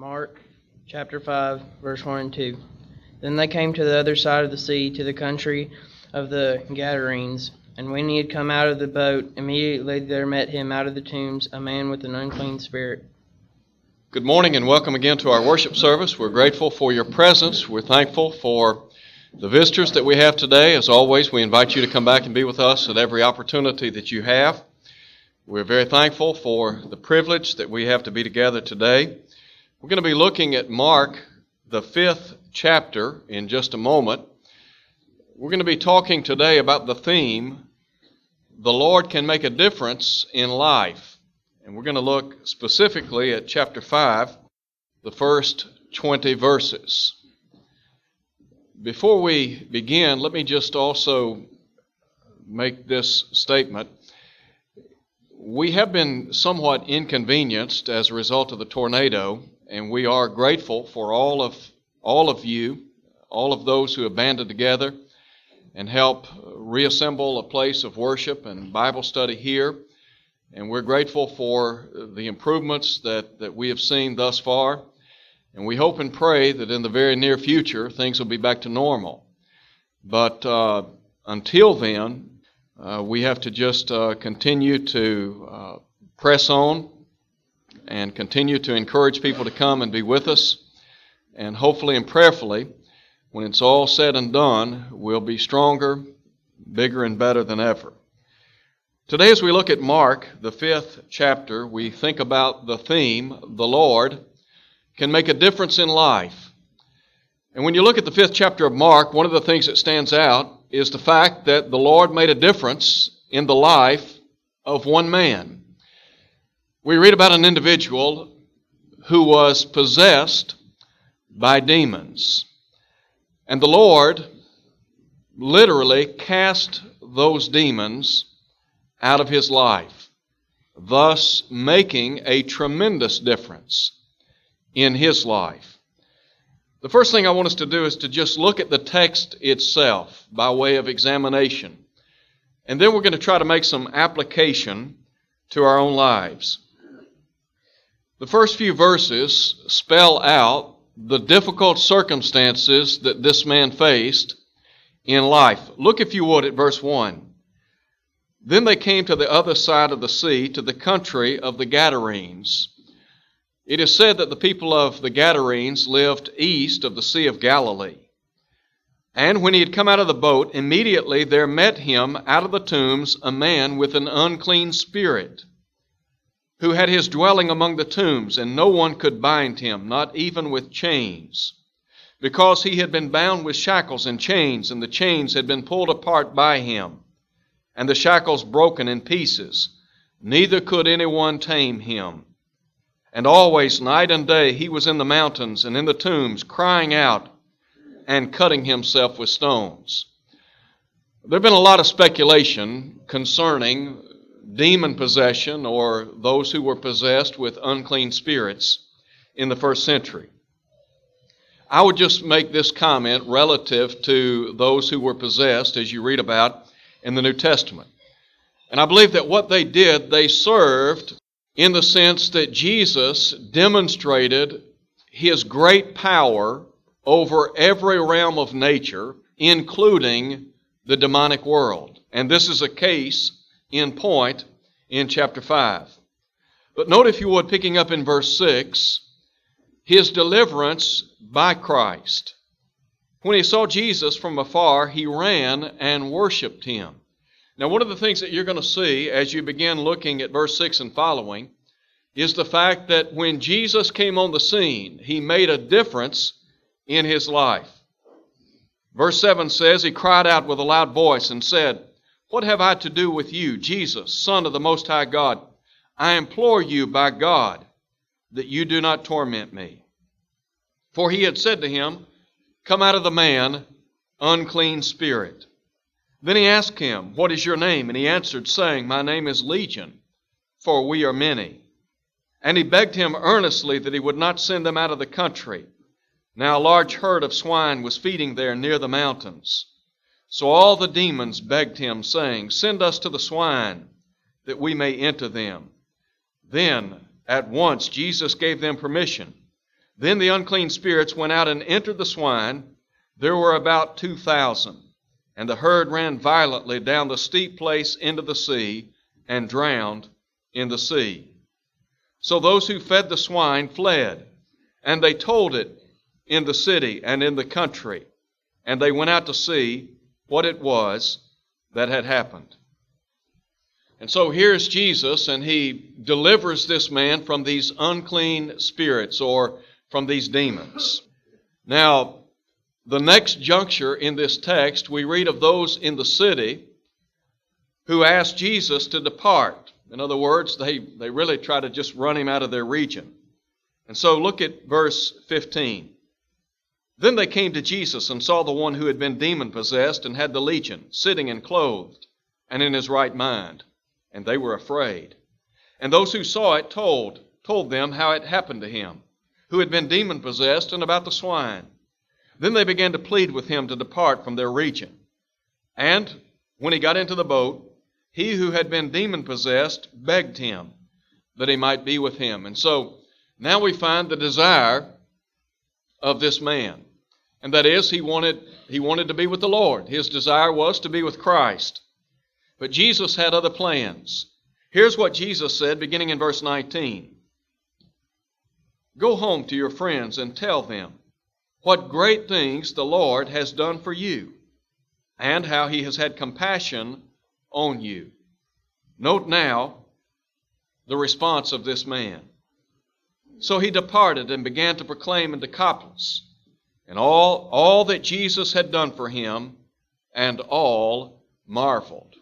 Mark chapter 5, verse 1 and 2. Then they came to the other side of the sea, to the country of the Gadarenes. And when he had come out of the boat, immediately there met him out of the tombs a man with an unclean spirit. Good morning and welcome again to our worship service. We're grateful for your presence. We're thankful for the visitors that we have today. As always, we invite you to come back and be with us at every opportunity that you have. We're very thankful for the privilege that we have to be together today. We're going to be looking at Mark, the fifth chapter, in just a moment. We're going to be talking today about the theme The Lord Can Make a Difference in Life. And we're going to look specifically at chapter 5, the first 20 verses. Before we begin, let me just also make this statement. We have been somewhat inconvenienced as a result of the tornado and we are grateful for all of all of you, all of those who have banded together and help reassemble a place of worship and Bible study here. And we're grateful for the improvements that, that we have seen thus far. And we hope and pray that in the very near future things will be back to normal. But uh, until then, uh, we have to just uh, continue to uh, press on and continue to encourage people to come and be with us. And hopefully and prayerfully, when it's all said and done, we'll be stronger, bigger, and better than ever. Today, as we look at Mark, the fifth chapter, we think about the theme, the Lord can make a difference in life. And when you look at the fifth chapter of Mark, one of the things that stands out is the fact that the Lord made a difference in the life of one man we read about an individual who was possessed by demons. And the Lord literally cast those demons out of his life, thus making a tremendous difference in his life. The first thing I want us to do is to just look at the text itself by way of examination. And then we're going to try to make some application to our own lives. The first few verses spell out the difficult circumstances that this man faced in life. Look, if you would, at verse 1. Then they came to the other side of the sea, to the country of the Gadarenes. It is said that the people of the Gadarenes lived east of the Sea of Galilee. And when he had come out of the boat, immediately there met him out of the tombs a man with an unclean spirit who had his dwelling among the tombs, and no one could bind him, not even with chains, because he had been bound with shackles and chains, and the chains had been pulled apart by him, and the shackles broken in pieces. Neither could anyone tame him. And always, night and day, he was in the mountains and in the tombs, crying out and cutting himself with stones. There have been a lot of speculation concerning demon possession or those who were possessed with unclean spirits in the first century. I would just make this comment relative to those who were possessed, as you read about in the New Testament. And I believe that what they did, they served in the sense that Jesus demonstrated his great power over every realm of nature, including the demonic world. And this is a case in point in chapter 5. But note, if you would, picking up in verse 6, his deliverance by Christ. When he saw Jesus from afar, he ran and worshiped him. Now, one of the things that you're going to see as you begin looking at verse 6 and following is the fact that when Jesus came on the scene, he made a difference in his life. Verse 7 says, He cried out with a loud voice and said, what have I to do with you, Jesus, Son of the Most High God? I implore you by God that you do not torment me. For he had said to him, Come out of the man, unclean spirit. Then he asked him, What is your name? And he answered, saying, My name is Legion, for we are many. And he begged him earnestly that he would not send them out of the country. Now a large herd of swine was feeding there near the mountains. So all the demons begged him, saying, Send us to the swine, that we may enter them. Then at once Jesus gave them permission. Then the unclean spirits went out and entered the swine. There were about two thousand. And the herd ran violently down the steep place into the sea and drowned in the sea. So those who fed the swine fled, and they told it in the city and in the country, and they went out to see what it was that had happened. And so here's Jesus, and he delivers this man from these unclean spirits or from these demons. Now, the next juncture in this text, we read of those in the city who asked Jesus to depart. In other words, they, they really try to just run him out of their region. And so look at verse 15. Then they came to Jesus and saw the one who had been demon possessed and had the legion, sitting and clothed, and in his right mind and they were afraid. And those who saw it told, told them how it happened to him, who had been demon possessed, and about the swine. Then they began to plead with him to depart from their region. And when he got into the boat, he who had been demon possessed begged him that he might be with him. And so now we find the desire of this man. And that is, he wanted, he wanted to be with the Lord. His desire was to be with Christ. But Jesus had other plans. Here's what Jesus said beginning in verse 19 Go home to your friends and tell them what great things the Lord has done for you, and how he has had compassion on you. Note now the response of this man. So he departed and began to proclaim in Decapolis, and all, all that Jesus had done for him, and all marveled.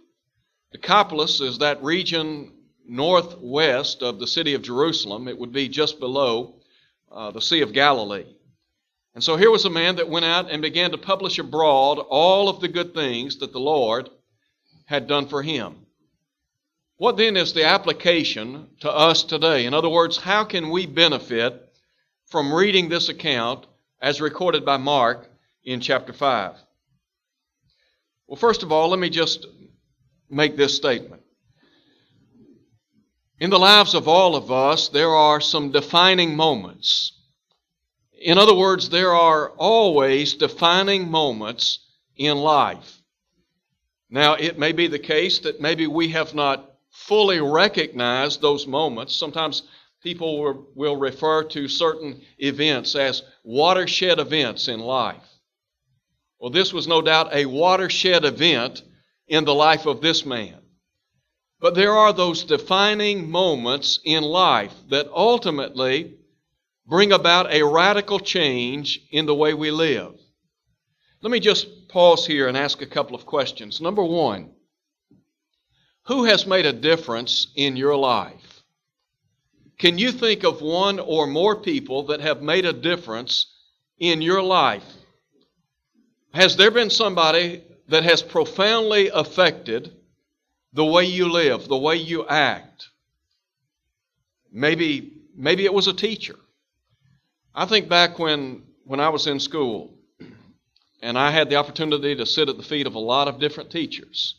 Decapolis is that region northwest of the city of Jerusalem. It would be just below uh, the Sea of Galilee. And so here was a man that went out and began to publish abroad all of the good things that the Lord had done for him. What then is the application to us today? In other words, how can we benefit from reading this account as recorded by Mark in chapter 5? Well, first of all, let me just make this statement. In the lives of all of us, there are some defining moments. In other words, there are always defining moments in life. Now, it may be the case that maybe we have not fully recognized those moments. Sometimes people will refer to certain events as watershed events in life. Well, this was no doubt a watershed event in the life of this man. But there are those defining moments in life that ultimately bring about a radical change in the way we live. Let me just pause here and ask a couple of questions. Number one, who has made a difference in your life? Can you think of one or more people that have made a difference in your life? Has there been somebody that has profoundly affected the way you live, the way you act. Maybe, maybe it was a teacher. I think back when, when I was in school and I had the opportunity to sit at the feet of a lot of different teachers.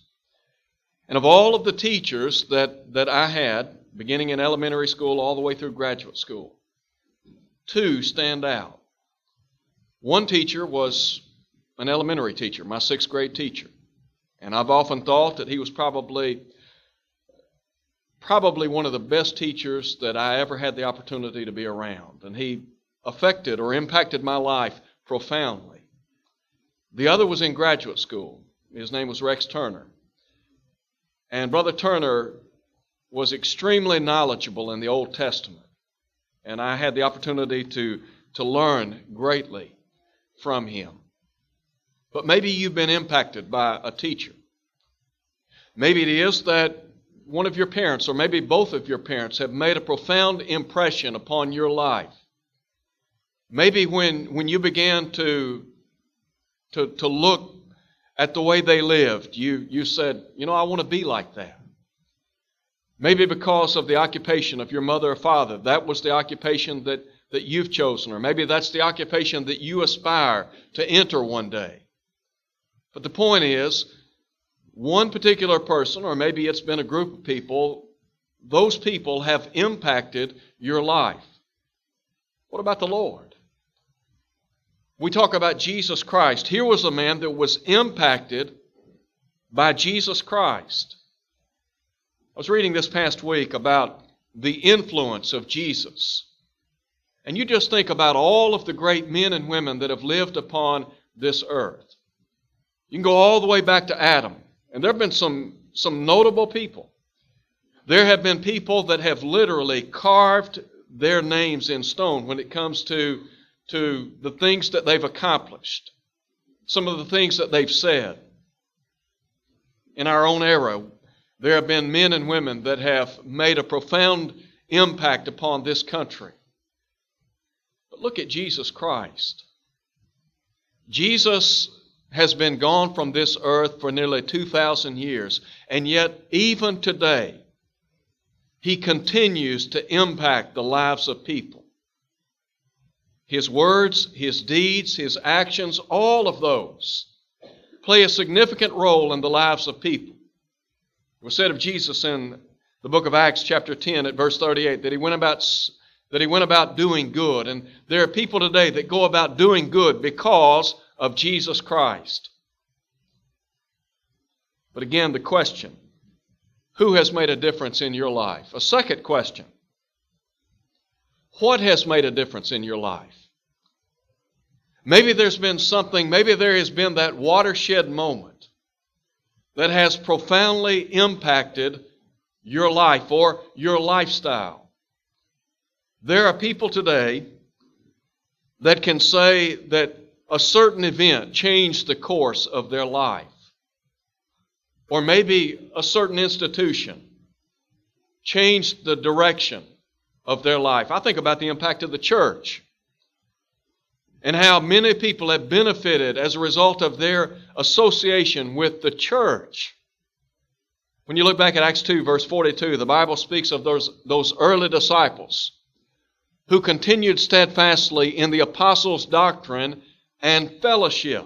And of all of the teachers that, that I had, beginning in elementary school all the way through graduate school, two stand out. One teacher was an elementary teacher, my sixth grade teacher. And I've often thought that he was probably probably one of the best teachers that I ever had the opportunity to be around. And he affected or impacted my life profoundly. The other was in graduate school. His name was Rex Turner. And Brother Turner was extremely knowledgeable in the Old Testament. And I had the opportunity to, to learn greatly from him. But maybe you've been impacted by a teacher. Maybe it is that one of your parents, or maybe both of your parents, have made a profound impression upon your life. Maybe when, when you began to, to, to look at the way they lived, you, you said, You know, I want to be like that. Maybe because of the occupation of your mother or father, that was the occupation that, that you've chosen, or maybe that's the occupation that you aspire to enter one day. But the point is, one particular person, or maybe it's been a group of people, those people have impacted your life. What about the Lord? We talk about Jesus Christ. Here was a man that was impacted by Jesus Christ. I was reading this past week about the influence of Jesus. And you just think about all of the great men and women that have lived upon this earth. You can go all the way back to Adam, and there have been some, some notable people. There have been people that have literally carved their names in stone when it comes to, to the things that they've accomplished, some of the things that they've said. In our own era, there have been men and women that have made a profound impact upon this country. But look at Jesus Christ. Jesus has been gone from this earth for nearly 2,000 years, and yet, even today, he continues to impact the lives of people. His words, his deeds, his actions, all of those play a significant role in the lives of people. It was said of Jesus in the book of Acts, chapter 10, at verse 38, that he went about that he went about doing good. And there are people today that go about doing good because of Jesus Christ. But again, the question who has made a difference in your life? A second question what has made a difference in your life? Maybe there's been something, maybe there has been that watershed moment that has profoundly impacted your life or your lifestyle. There are people today that can say that a certain event changed the course of their life. Or maybe a certain institution changed the direction of their life. I think about the impact of the church and how many people have benefited as a result of their association with the church. When you look back at Acts 2, verse 42, the Bible speaks of those, those early disciples who continued steadfastly in the apostles' doctrine and fellowship.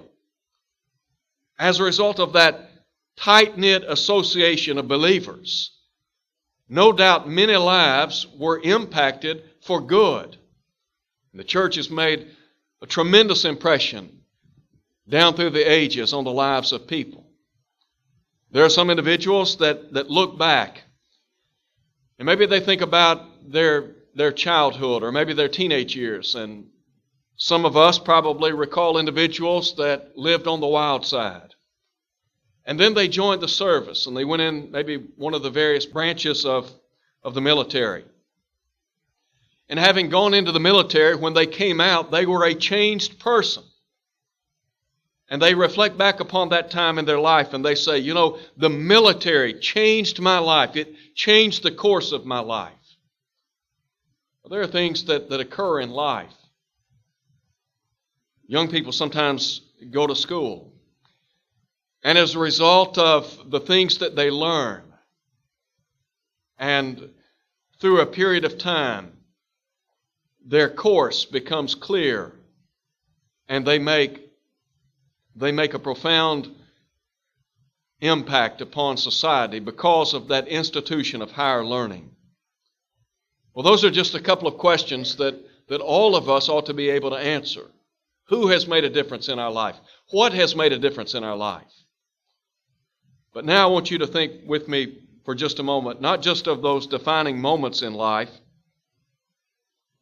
As a result of that tight knit association of believers, no doubt many lives were impacted for good. The church has made a tremendous impression down through the ages on the lives of people. There are some individuals that, that look back and maybe they think about their, their childhood or maybe their teenage years and some of us probably recall individuals that lived on the wild side. And then they joined the service and they went in maybe one of the various branches of, of the military. And having gone into the military, when they came out, they were a changed person. And they reflect back upon that time in their life and they say, you know, the military changed my life. It changed the course of my life. Well, there are things that, that occur in life Young people sometimes go to school. And as a result of the things that they learn, and through a period of time, their course becomes clear and they make, they make a profound impact upon society because of that institution of higher learning. Well, those are just a couple of questions that, that all of us ought to be able to answer. Who has made a difference in our life? What has made a difference in our life? But now I want you to think with me for just a moment, not just of those defining moments in life,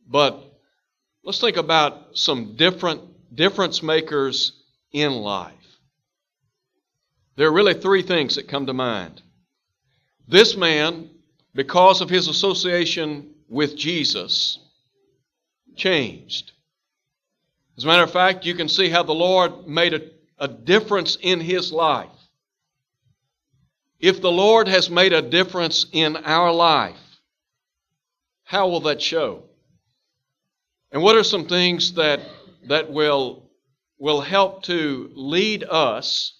but let's think about some different difference makers in life. There are really three things that come to mind. This man, because of his association with Jesus, changed. As a matter of fact, you can see how the Lord made a, a difference in his life. If the Lord has made a difference in our life, how will that show? And what are some things that, that will, will help to lead us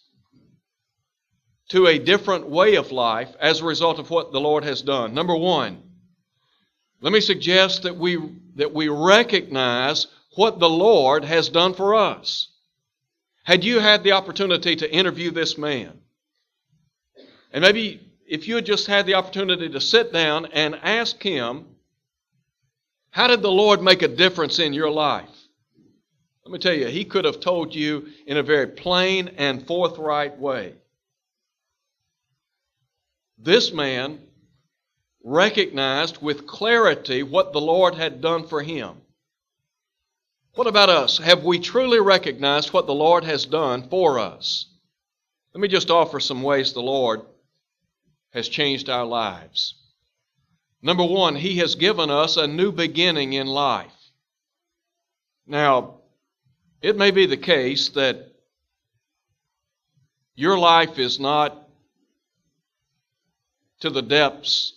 to a different way of life as a result of what the Lord has done? Number one, let me suggest that we, that we recognize what the Lord has done for us. Had you had the opportunity to interview this man, and maybe if you had just had the opportunity to sit down and ask him, How did the Lord make a difference in your life? Let me tell you, he could have told you in a very plain and forthright way. This man recognized with clarity what the Lord had done for him. What about us? Have we truly recognized what the Lord has done for us? Let me just offer some ways the Lord has changed our lives. Number one, He has given us a new beginning in life. Now, it may be the case that your life is not to the depths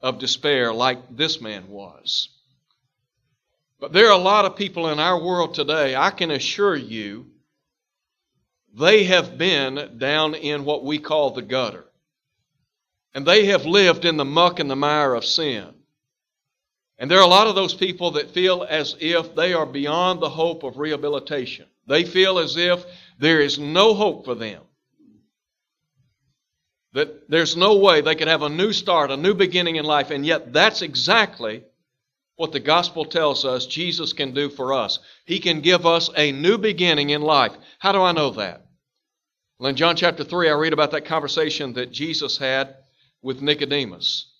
of despair like this man was. But there are a lot of people in our world today, I can assure you, they have been down in what we call the gutter. And they have lived in the muck and the mire of sin. And there are a lot of those people that feel as if they are beyond the hope of rehabilitation. They feel as if there is no hope for them. That there's no way they could have a new start, a new beginning in life. And yet, that's exactly what the gospel tells us Jesus can do for us. He can give us a new beginning in life. How do I know that? Well, in John chapter 3, I read about that conversation that Jesus had with Nicodemus.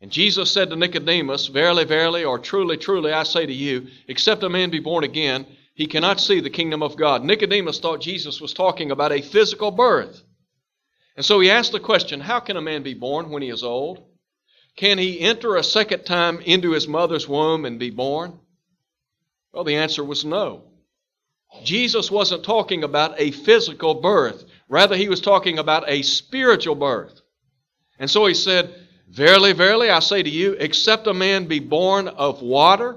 And Jesus said to Nicodemus, Verily, verily, or truly, truly, I say to you, except a man be born again, he cannot see the kingdom of God. Nicodemus thought Jesus was talking about a physical birth. And so he asked the question How can a man be born when he is old? Can he enter a second time into his mother's womb and be born? Well, the answer was no. Jesus wasn't talking about a physical birth. Rather, he was talking about a spiritual birth. And so he said, Verily, verily, I say to you, except a man be born of water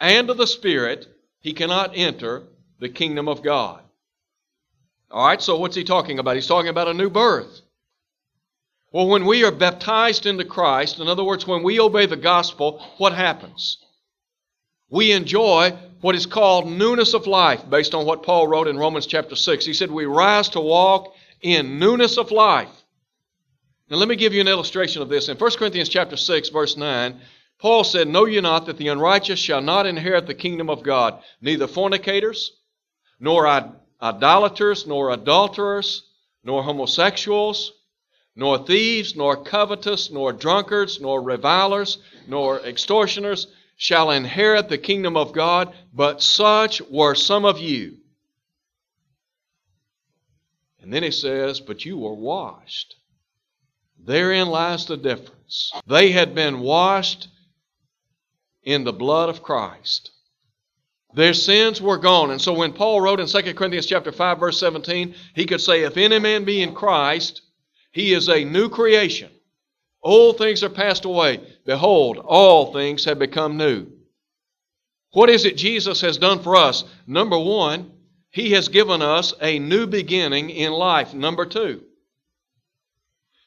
and of the Spirit, he cannot enter the kingdom of God. All right, so what's he talking about? He's talking about a new birth. Well, when we are baptized into Christ, in other words, when we obey the gospel, what happens? We enjoy what is called newness of life, based on what Paul wrote in Romans chapter 6. He said, We rise to walk in newness of life. Now let me give you an illustration of this. In 1 Corinthians chapter 6, verse 9, Paul said, Know ye not that the unrighteous shall not inherit the kingdom of God, neither fornicators, nor idolaters, nor adulterers, nor homosexuals, nor thieves, nor covetous, nor drunkards, nor revilers, nor extortioners shall inherit the kingdom of God, but such were some of you. And then he says, But you were washed Therein lies the difference. They had been washed in the blood of Christ. Their sins were gone. And so when Paul wrote in 2 Corinthians chapter 5 verse 17, he could say if any man be in Christ, he is a new creation. Old things are passed away. Behold, all things have become new. What is it Jesus has done for us? Number 1, he has given us a new beginning in life. Number 2,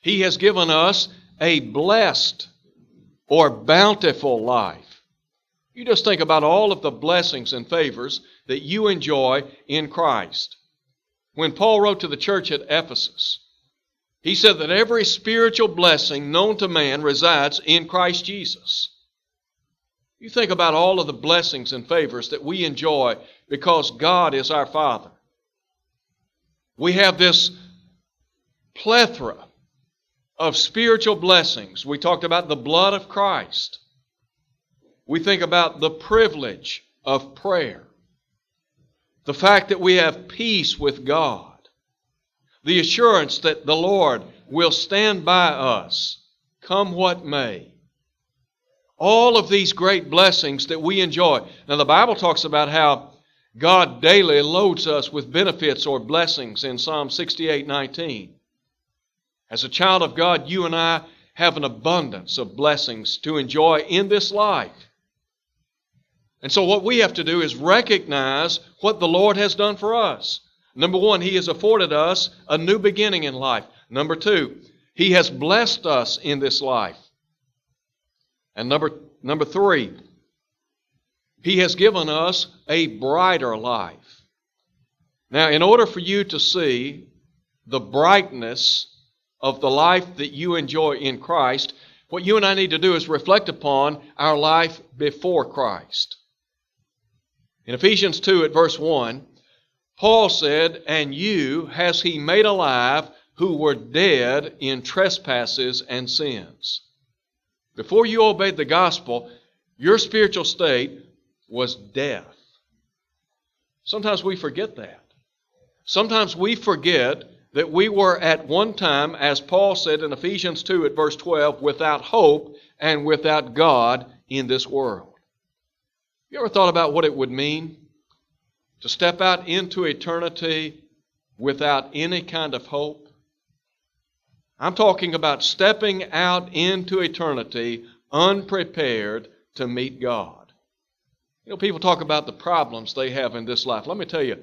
he has given us a blessed or bountiful life. You just think about all of the blessings and favors that you enjoy in Christ. When Paul wrote to the church at Ephesus, he said that every spiritual blessing known to man resides in Christ Jesus. You think about all of the blessings and favors that we enjoy because God is our Father. We have this plethora of spiritual blessings. We talked about the blood of Christ. We think about the privilege of prayer. The fact that we have peace with God. The assurance that the Lord will stand by us, come what may. All of these great blessings that we enjoy. Now, the Bible talks about how God daily loads us with benefits or blessings in Psalm 68 19. As a child of God, you and I have an abundance of blessings to enjoy in this life. And so, what we have to do is recognize what the Lord has done for us. Number one, He has afforded us a new beginning in life. Number two, He has blessed us in this life. And number, number three, He has given us a brighter life. Now, in order for you to see the brightness of the life that you enjoy in Christ, what you and I need to do is reflect upon our life before Christ. In Ephesians 2 at verse 1, Paul said, And you has he made alive who were dead in trespasses and sins. Before you obeyed the gospel, your spiritual state was death. Sometimes we forget that. Sometimes we forget that we were at one time, as Paul said in Ephesians 2 at verse 12, without hope and without God in this world. You ever thought about what it would mean to step out into eternity without any kind of hope? I'm talking about stepping out into eternity unprepared to meet God. You know, people talk about the problems they have in this life. Let me tell you,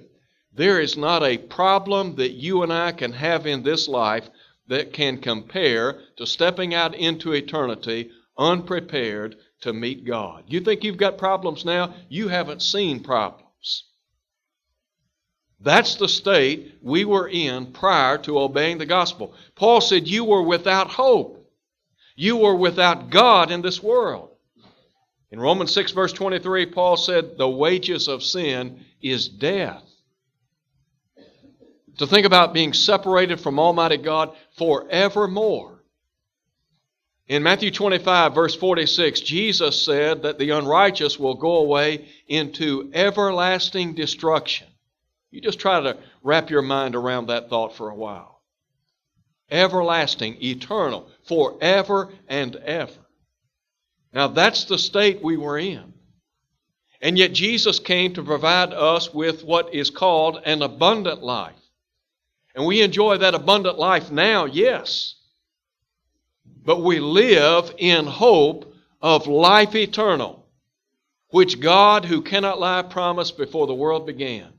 there is not a problem that you and I can have in this life that can compare to stepping out into eternity unprepared to meet God. You think you've got problems now? You haven't seen problems. That's the state we were in prior to obeying the gospel. Paul said, You were without hope. You were without God in this world. In Romans 6, verse 23, Paul said, The wages of sin is death. To think about being separated from Almighty God forevermore. In Matthew 25, verse 46, Jesus said that the unrighteous will go away into everlasting destruction. You just try to wrap your mind around that thought for a while. Everlasting, eternal, forever and ever. Now that's the state we were in. And yet Jesus came to provide us with what is called an abundant life. And we enjoy that abundant life now, yes. But we live in hope of life eternal, which God, who cannot lie, promised before the world began.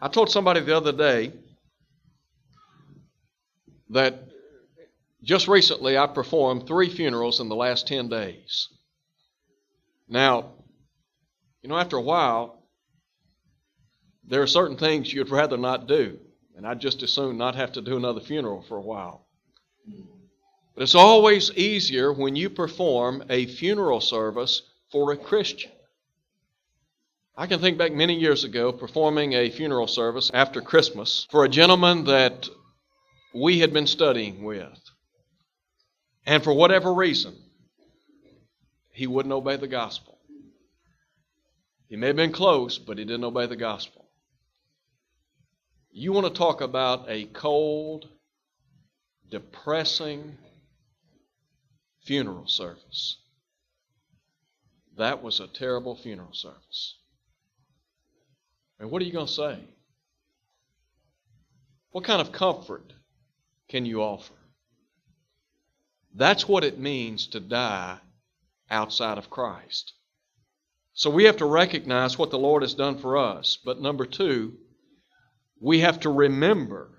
I told somebody the other day that just recently I performed three funerals in the last 10 days. Now, you know, after a while, there are certain things you'd rather not do. And I'd just as soon not have to do another funeral for a while. But it's always easier when you perform a funeral service for a Christian. I can think back many years ago performing a funeral service after Christmas for a gentleman that we had been studying with. And for whatever reason, he wouldn't obey the gospel. He may have been close, but he didn't obey the gospel. You want to talk about a cold, depressing funeral service. That was a terrible funeral service. And what are you going to say? What kind of comfort can you offer? That's what it means to die outside of Christ. So we have to recognize what the Lord has done for us. But number two, we have to remember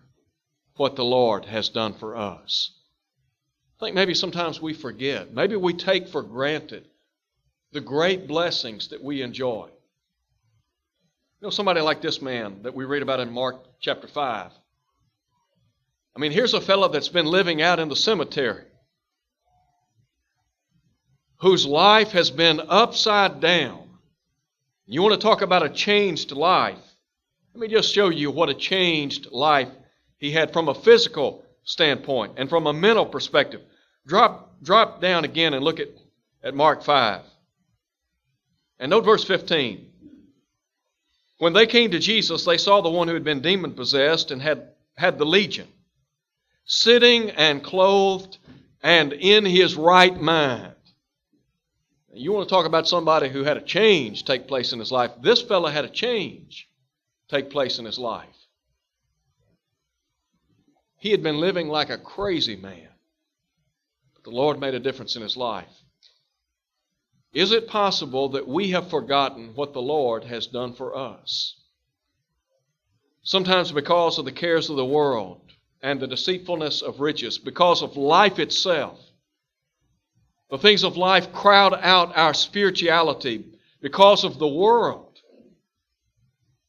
what the Lord has done for us. I think maybe sometimes we forget. Maybe we take for granted the great blessings that we enjoy. You know, somebody like this man that we read about in Mark chapter 5. I mean, here's a fellow that's been living out in the cemetery, whose life has been upside down. You want to talk about a changed life? Let me just show you what a changed life he had from a physical standpoint and from a mental perspective. Drop, drop down again and look at, at Mark 5. And note verse 15. When they came to Jesus, they saw the one who had been demon possessed and had, had the legion, sitting and clothed and in his right mind. You want to talk about somebody who had a change take place in his life. This fellow had a change take place in his life. He had been living like a crazy man, but the Lord made a difference in his life. Is it possible that we have forgotten what the Lord has done for us? Sometimes because of the cares of the world and the deceitfulness of riches, because of life itself. The things of life crowd out our spirituality because of the world.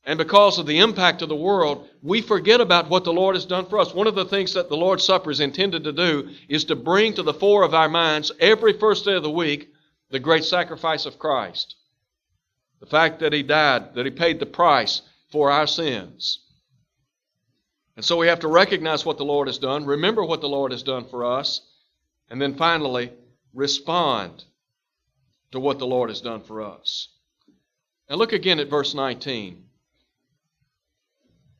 And because of the impact of the world, we forget about what the Lord has done for us. One of the things that the Lord's Supper is intended to do is to bring to the fore of our minds every first day of the week the great sacrifice of Christ. The fact that He died, that He paid the price for our sins. And so we have to recognize what the Lord has done, remember what the Lord has done for us, and then finally respond to what the Lord has done for us. Now look again at verse 19.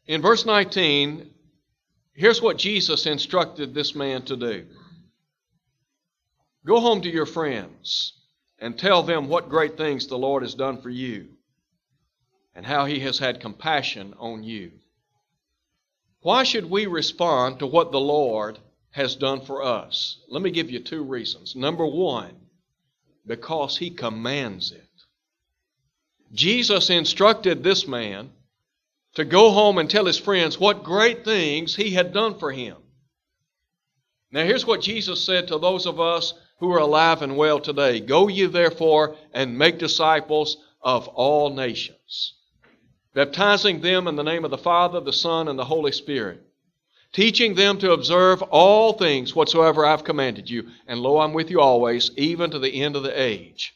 In verse 19, here's what Jesus instructed this man to do Go home to your friends and tell them what great things the Lord has done for you and how he has had compassion on you. Why should we respond to what the Lord has done for us? Let me give you two reasons. Number one, because he commands it. Jesus instructed this man to go home and tell his friends what great things he had done for him. Now, here's what Jesus said to those of us who are alive and well today Go ye therefore and make disciples of all nations, baptizing them in the name of the Father, the Son, and the Holy Spirit, teaching them to observe all things whatsoever I've commanded you. And lo, I'm with you always, even to the end of the age.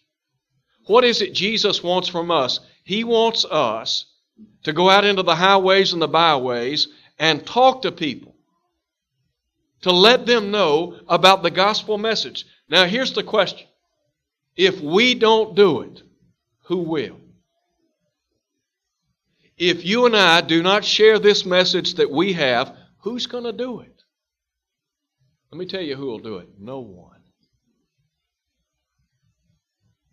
What is it Jesus wants from us? He wants us to go out into the highways and the byways and talk to people, to let them know about the gospel message. Now, here's the question if we don't do it, who will? If you and I do not share this message that we have, who's going to do it? Let me tell you who will do it. No one.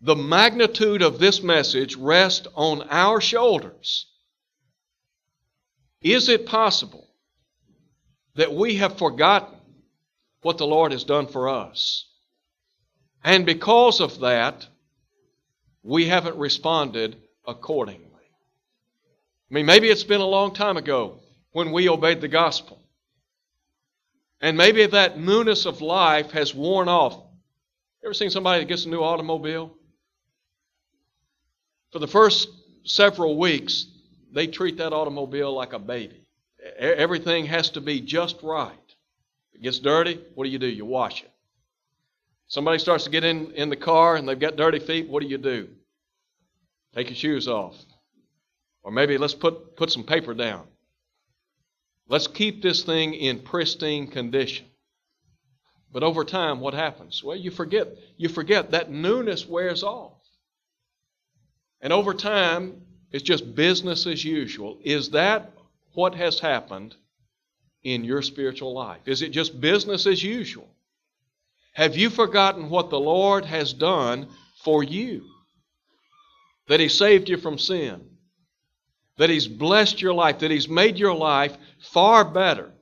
The magnitude of this message rests on our shoulders. Is it possible that we have forgotten what the Lord has done for us? And because of that, we haven't responded accordingly. I mean, maybe it's been a long time ago when we obeyed the gospel. And maybe that newness of life has worn off. Ever seen somebody that gets a new automobile? For the first several weeks, they treat that automobile like a baby. Everything has to be just right. If it gets dirty, what do you do? You wash it. Somebody starts to get in, in the car and they've got dirty feet, what do you do? Take your shoes off. Or maybe let's put, put some paper down. Let's keep this thing in pristine condition. But over time, what happens? Well, you forget, you forget that newness wears off. And over time, it's just business as usual. Is that what has happened in your spiritual life? Is it just business as usual? Have you forgotten what the Lord has done for you? That He saved you from sin, that He's blessed your life, that He's made your life far better.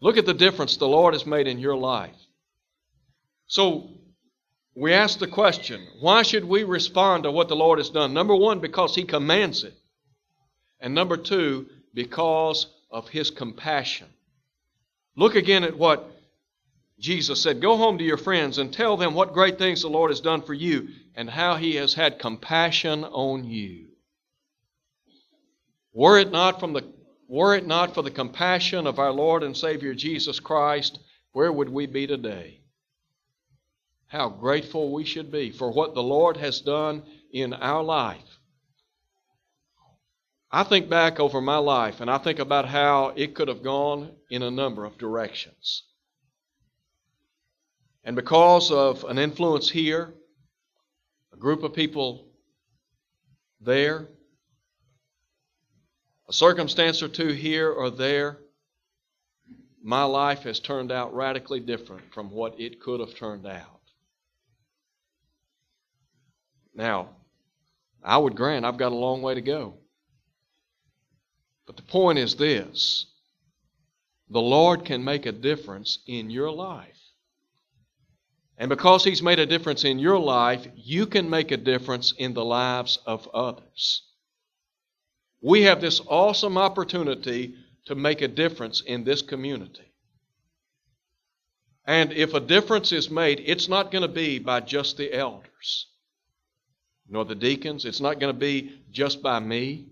Look at the difference the Lord has made in your life. So, we ask the question why should we respond to what the Lord has done? Number one, because He commands it. And number two, because of His compassion. Look again at what Jesus said, Go home to your friends and tell them what great things the Lord has done for you and how he has had compassion on you. Were it not from the were it not for the compassion of our Lord and Savior Jesus Christ, where would we be today? How grateful we should be for what the Lord has done in our life. I think back over my life and I think about how it could have gone in a number of directions. And because of an influence here, a group of people there, a circumstance or two here or there, my life has turned out radically different from what it could have turned out. Now, I would grant I've got a long way to go. But the point is this the Lord can make a difference in your life. And because He's made a difference in your life, you can make a difference in the lives of others. We have this awesome opportunity to make a difference in this community. And if a difference is made, it's not going to be by just the elders, nor the deacons. It's not going to be just by me.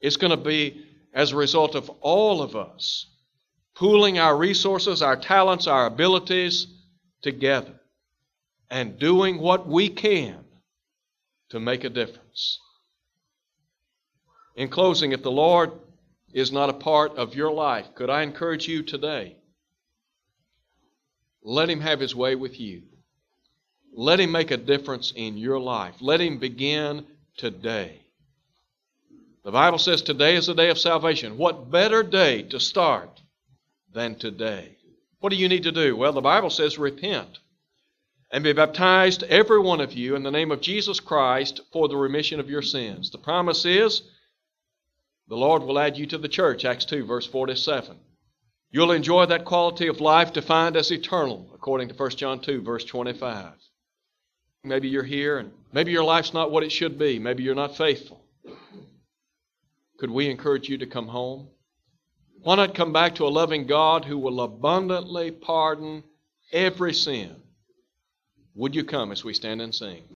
It's going to be as a result of all of us pooling our resources, our talents, our abilities together and doing what we can to make a difference. In closing, if the Lord is not a part of your life, could I encourage you today? Let Him have His way with you. Let Him make a difference in your life. Let Him begin today. The Bible says today is the day of salvation. What better day to start than today? What do you need to do? Well, the Bible says repent and be baptized, every one of you, in the name of Jesus Christ for the remission of your sins. The promise is the Lord will add you to the church, Acts 2, verse 47. You'll enjoy that quality of life defined as eternal, according to 1 John 2, verse 25. Maybe you're here and maybe your life's not what it should be. Maybe you're not faithful. Could we encourage you to come home? Why not come back to a loving God who will abundantly pardon every sin? Would you come as we stand and sing?